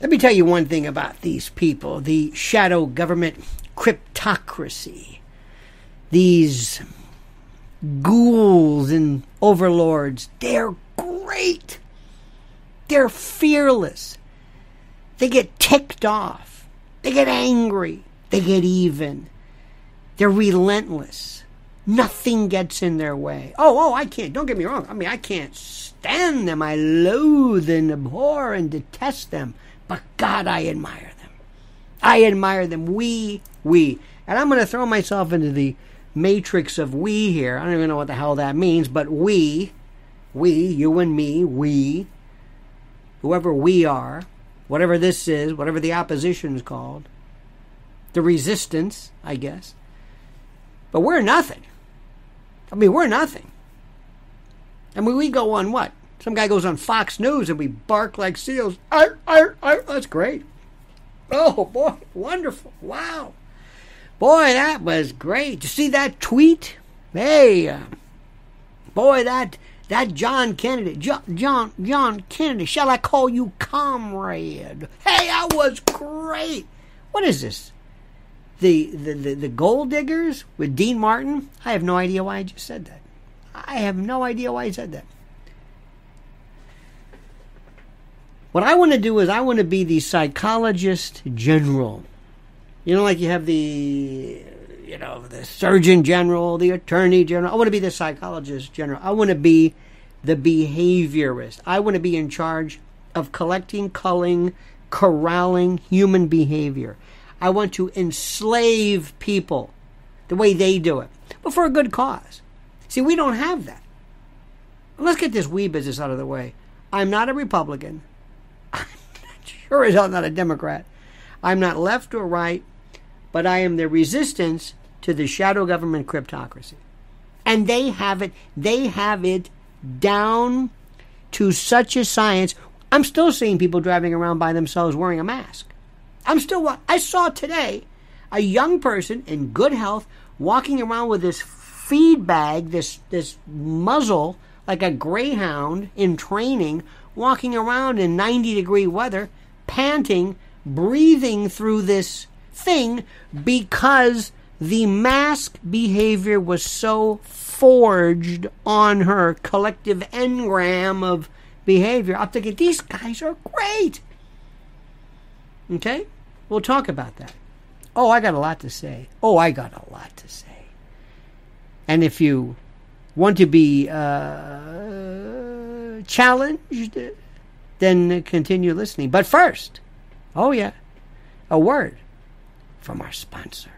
Let me tell you one thing about these people the shadow government cryptocracy. These ghouls and overlords, they're great. They're fearless. They get ticked off. They get angry. They get even. They're relentless. Nothing gets in their way. Oh, oh, I can't. Don't get me wrong. I mean, I can't stand them. I loathe and abhor and detest them. But God, I admire them. I admire them. We, we. And I'm going to throw myself into the matrix of we here. I don't even know what the hell that means, but we, we, you and me, we, whoever we are, whatever this is, whatever the opposition is called, the resistance, I guess. But we're nothing. I mean, we're nothing. I mean, we go on what? Some guy goes on Fox News and we bark like seals. Arr, arr, arr. That's great. Oh, boy. Wonderful. Wow. Boy, that was great. You see that tweet? Hey, uh, boy, that that John Kennedy, John, John John Kennedy. Shall I call you comrade? Hey, that was great. What is this? The the the, gold diggers with Dean Martin? I have no idea why I just said that. I have no idea why I said that. What I want to do is I want to be the psychologist general you know, like you have the, you know, the Surgeon General, the Attorney General. I want to be the Psychologist General. I want to be the behaviorist. I want to be in charge of collecting, culling, corralling human behavior. I want to enslave people the way they do it, but for a good cause. See, we don't have that. Let's get this we business out of the way. I'm not a Republican. I'm sure as hell not a Democrat. I'm not left or right but I am the resistance to the shadow government cryptocracy. And they have it, they have it down to such a science. I'm still seeing people driving around by themselves wearing a mask. I'm still, I saw today a young person in good health walking around with this feed bag, this, this muzzle, like a greyhound in training, walking around in 90 degree weather, panting, breathing through this thing because the mask behavior was so forged on her collective engram of behavior. I'm thinking, these guys are great. Okay? We'll talk about that. Oh, I got a lot to say. Oh, I got a lot to say. And if you want to be uh, challenged, then continue listening. But first, oh, yeah, a word from our sponsor.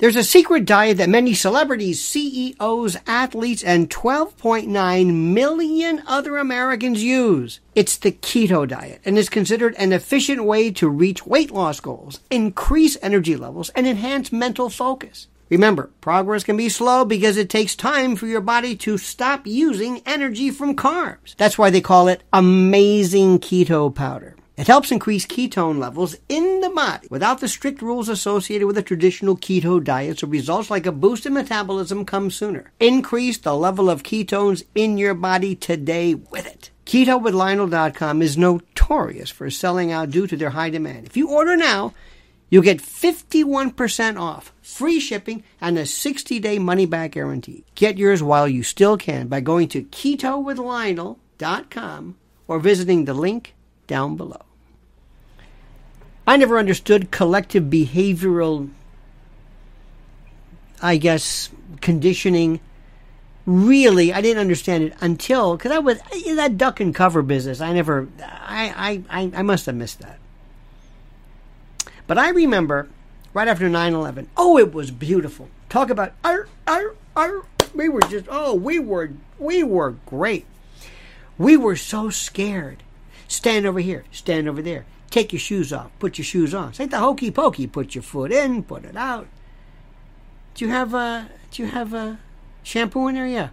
There's a secret diet that many celebrities, CEOs, athletes, and 12.9 million other Americans use. It's the keto diet and is considered an efficient way to reach weight loss goals, increase energy levels, and enhance mental focus. Remember, progress can be slow because it takes time for your body to stop using energy from carbs. That's why they call it amazing keto powder. It helps increase ketone levels in the body without the strict rules associated with a traditional keto diet, so results like a boost in metabolism come sooner. Increase the level of ketones in your body today with it. KetoWithLionel.com is notorious for selling out due to their high demand. If you order now, you'll get 51% off, free shipping, and a 60 day money back guarantee. Get yours while you still can by going to KetoWithLionel.com or visiting the link down below. I never understood collective behavioral, I guess, conditioning. Really, I didn't understand it until because I was that duck and cover business. I never, I, I, I must have missed that. But I remember right after 9-11, oh, it was beautiful. Talk about, ar, ar, ar. we were just, oh, we were, we were great. We were so scared. Stand over here, stand over there. Take your shoes off. Put your shoes on. It's like the hokey pokey. Put your foot in. Put it out. Do you have a Do you have a shampoo in there? Yeah.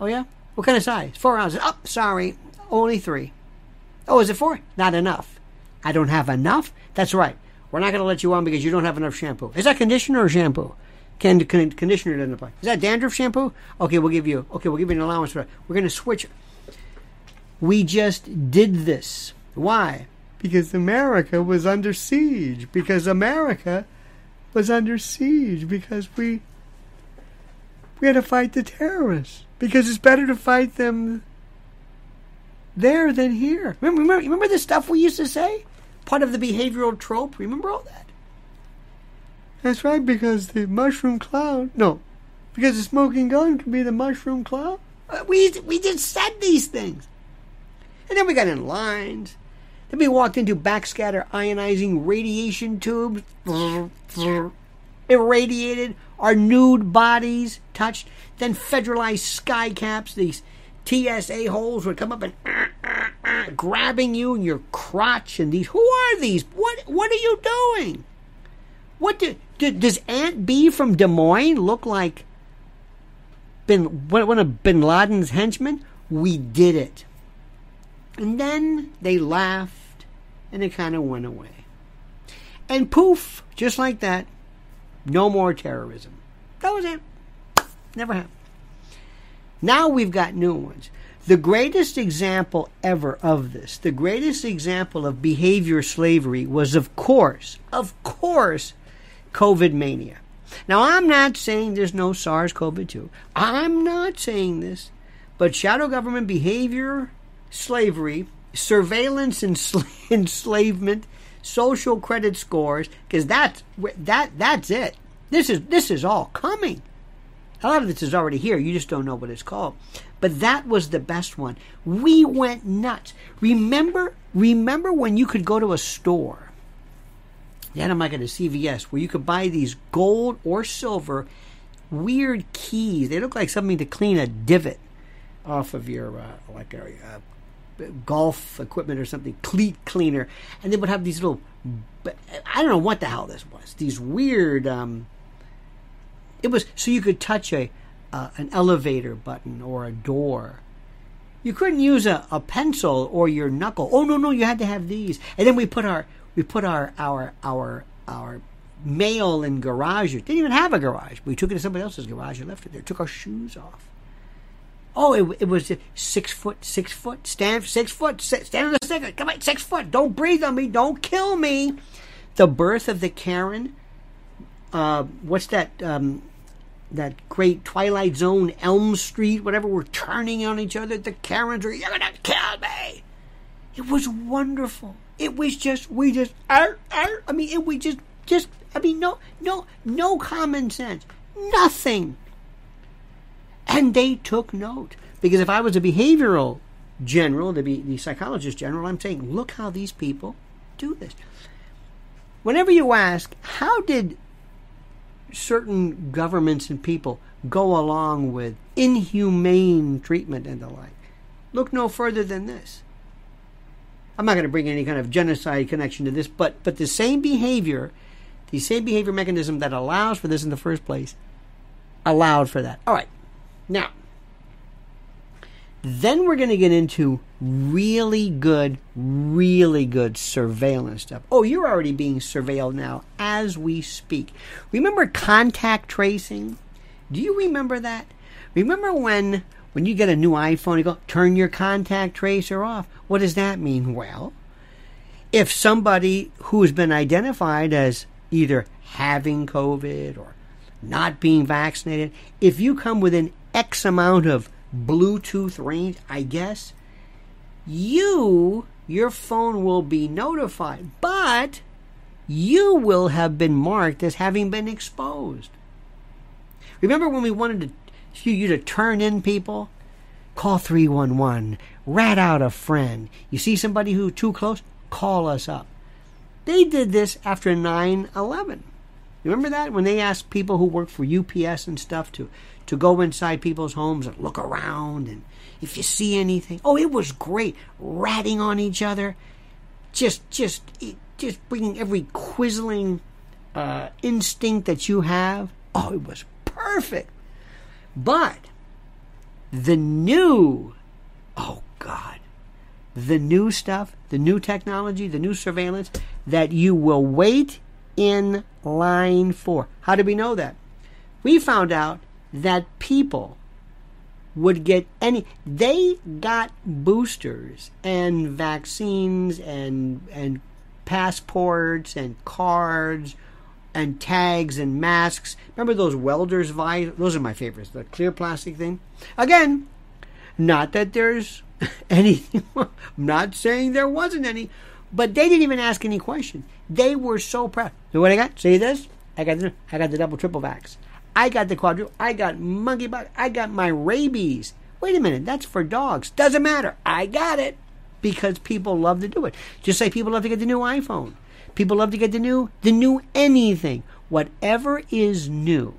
Oh yeah. What kind of size? Four ounces. Oh, sorry, only three. Oh, is it four? Not enough. I don't have enough. That's right. We're not going to let you on because you don't have enough shampoo. Is that conditioner or shampoo? Can, can conditioner doesn't apply. Is that dandruff shampoo? Okay, we'll give you. Okay, we'll give you an allowance for it. We're going to switch. We just did this. Why? Because America was under siege. Because America was under siege. Because we we had to fight the terrorists. Because it's better to fight them there than here. Remember, remember, remember the stuff we used to say? Part of the behavioral trope. Remember all that? That's right, because the mushroom cloud. No, because the smoking gun can be the mushroom cloud. Uh, we we just said these things, and then we got in lines. Then we walked into backscatter ionizing radiation tubes, irradiated. Our nude bodies touched. Then federalized sky caps. These TSA holes would come up and grabbing you in your crotch. And these, who are these? What what are you doing? What do, do does Aunt B from Des Moines look like? Bin one of Bin Laden's henchmen? We did it. And then they laughed, and it kind of went away. And poof, just like that, no more terrorism. That was it. Never happened. Now we've got new ones. The greatest example ever of this, the greatest example of behavior slavery was, of course, of course, COVID mania. Now, I'm not saying there's no SARS CoV 2. I'm not saying this. But shadow government behavior, slavery, surveillance and enslavement, social credit scores, because that's, that, that's it. This is, this is all coming. A lot of this is already here. You just don't know what it's called. But that was the best one. We went nuts. Remember, remember when you could go to a store, then I'm like at a CVS, where you could buy these gold or silver weird keys. They look like something to clean a divot off of your, uh, like a, uh, golf equipment or something, cleat cleaner. And they would have these little, I don't know what the hell this was. These weird, um, it was so you could touch a uh, an elevator button or a door. You couldn't use a, a pencil or your knuckle. Oh no, no, you had to have these. And then we put our we put our our our our mail in garage. Didn't even have a garage. We took it to somebody else's garage and left it there. Took our shoes off. Oh, it, it was six foot, six foot, stand six foot, stand on the stick. Come on, six foot. Don't breathe on me. Don't kill me. The birth of the Karen. Uh, what's that? Um, that great Twilight Zone, Elm Street, whatever, we're turning on each other. The Karens are, you're gonna kill me. It was wonderful. It was just, we just, arr, arr. I mean, it, we just, just, I mean, no, no, no common sense. Nothing. And they took note. Because if I was a behavioral general, to be the psychologist general, I'm saying, look how these people do this. Whenever you ask, how did certain governments and people go along with inhumane treatment and the like. Look no further than this. I'm not going to bring any kind of genocide connection to this, but but the same behavior, the same behavior mechanism that allows for this in the first place, allowed for that. All right. Now, then we're going to get into really good, really good surveillance stuff. Oh, you're already being surveilled now as we speak. Remember contact tracing? Do you remember that? Remember when when you get a new iPhone, you go turn your contact tracer off. What does that mean? Well, if somebody who's been identified as either having COVID or not being vaccinated, if you come within X amount of Bluetooth range, I guess, you, your phone will be notified, but you will have been marked as having been exposed. Remember when we wanted to, you to turn in people? Call 311, rat out a friend. You see somebody who too close? Call us up. They did this after 9 11. Remember that? When they asked people who work for UPS and stuff to to go inside people's homes and look around and if you see anything. Oh, it was great. Ratting on each other. Just, just, just bringing every quisling uh, instinct that you have. Oh, it was perfect. But the new, oh God, the new stuff, the new technology, the new surveillance that you will wait in line for. How do we know that? We found out that people would get any they got boosters and vaccines and and passports and cards and tags and masks. Remember those welders vi those are my favorites, the clear plastic thing. Again, not that there's anything I'm not saying there wasn't any, but they didn't even ask any questions. They were so proud. So what I got? See this? I got the I got the double triple vax. I got the quadruple. I got monkeypox. I got my rabies. Wait a minute, that's for dogs. Doesn't matter. I got it because people love to do it. Just like people love to get the new iPhone. People love to get the new the new anything. Whatever is new.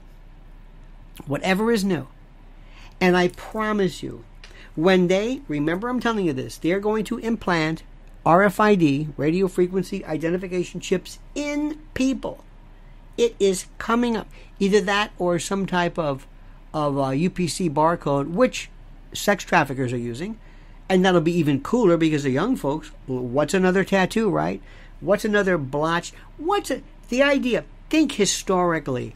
Whatever is new. And I promise you, when they remember I'm telling you this, they're going to implant RFID, radio frequency identification chips in people. It is coming up. Either that or some type of of uh, UPC barcode, which sex traffickers are using, and that'll be even cooler because the young folks. What's another tattoo, right? What's another blotch? What's a, the idea? Think historically.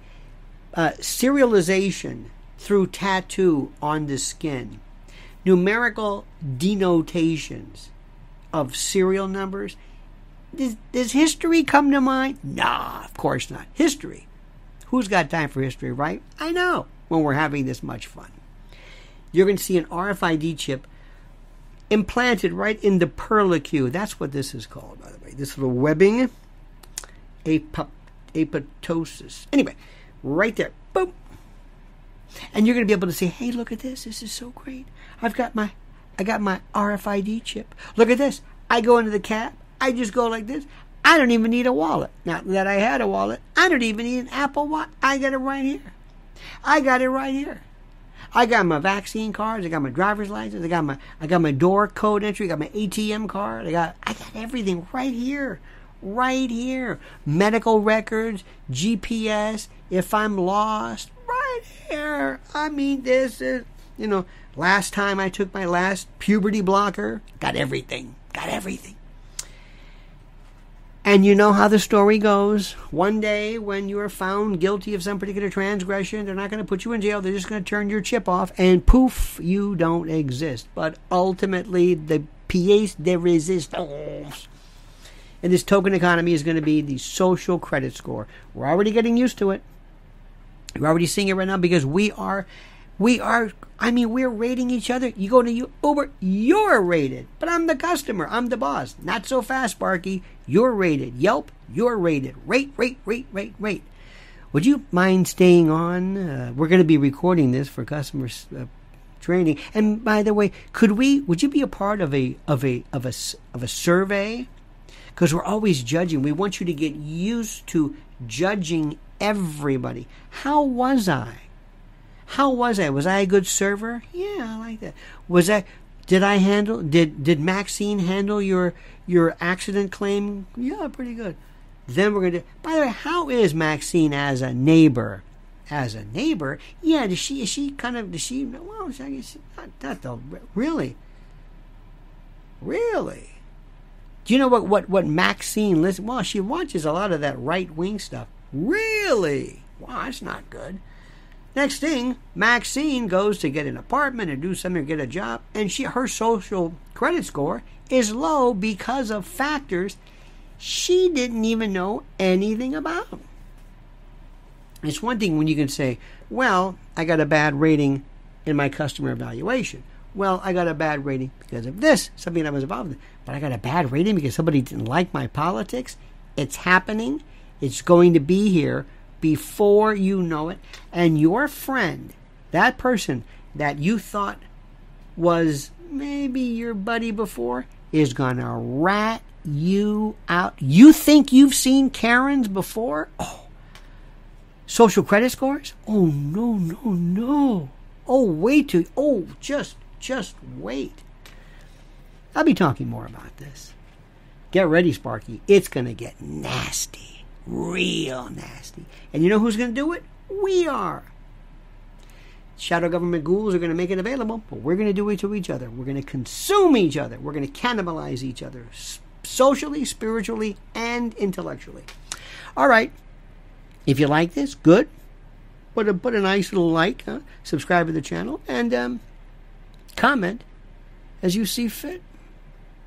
Uh, serialization through tattoo on the skin, numerical denotations of serial numbers. Does, does history come to mind? Nah, of course not. History. Who's got time for history, right? I know when we're having this much fun. You're going to see an RFID chip implanted right in the perlicue. That's what this is called, by the way. This little webbing, apop- apoptosis. Anyway, right there. Boom. And you're going to be able to say, "Hey, look at this. This is so great. I've got my I got my RFID chip. Look at this. I go into the cab. I just go like this. I don't even need a wallet. Not that I had a wallet. I don't even need an Apple Watch. I got it right here. I got it right here. I got my vaccine cards. I got my driver's license. I got my I got my door code entry. I got my ATM card. I got I got everything right here, right here. Medical records, GPS. If I'm lost, right here. I mean, this is you know. Last time I took my last puberty blocker, got everything. Got everything. And you know how the story goes. One day, when you are found guilty of some particular transgression, they're not going to put you in jail. They're just going to turn your chip off, and poof, you don't exist. But ultimately, the pièce de resistance in this token economy is going to be the social credit score. We're already getting used to it. We're already seeing it right now because we are we are, I mean, we're rating each other. You go to Uber, you're rated, but I'm the customer. I'm the boss. Not so fast, Sparky. You're rated. Yelp, you're rated. Rate, rate, rate, rate, rate. Would you mind staying on? Uh, we're going to be recording this for customer uh, training. And by the way, could we? Would you be a part of a of a of a of a survey? Because we're always judging. We want you to get used to judging everybody. How was I? How was I? Was I a good server? Yeah, I like that. Was I? Did I handle? Did did Maxine handle your your accident claim? Yeah, pretty good. Then we're gonna. By the way, how is Maxine as a neighbor? As a neighbor, yeah. Does she? Is she kind of? Does she? Well, I guess not. Not though. Really. Really. Do you know what what what Maxine listen? Well, she watches a lot of that right wing stuff. Really? Wow, that's not good. Next thing, Maxine goes to get an apartment and do something or get a job, and she her social credit score is low because of factors she didn't even know anything about. It's one thing when you can say, well, I got a bad rating in my customer evaluation. Well, I got a bad rating because of this, something I was involved in. But I got a bad rating because somebody didn't like my politics. It's happening. It's going to be here before you know it. And your friend, that person that you thought was maybe your buddy before, is going to rat you out. You think you've seen Karens before? Oh. Social credit scores? Oh, no, no, no. Oh, wait to. Oh, just, just wait. I'll be talking more about this. Get ready, Sparky. It's going to get nasty real nasty. And you know who's going to do it? We are. Shadow government ghouls are going to make it available, but we're going to do it to each other. We're going to consume each other. We're going to cannibalize each other socially, spiritually, and intellectually. All right. If you like this, good. Put a, put a nice little like, huh? subscribe to the channel, and um, comment as you see fit.